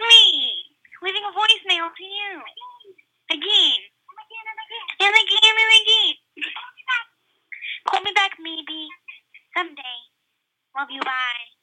me, leaving a voicemail to you. Again. And again and again. and again. Call me back. Call me back maybe. Someday. Love you, bye.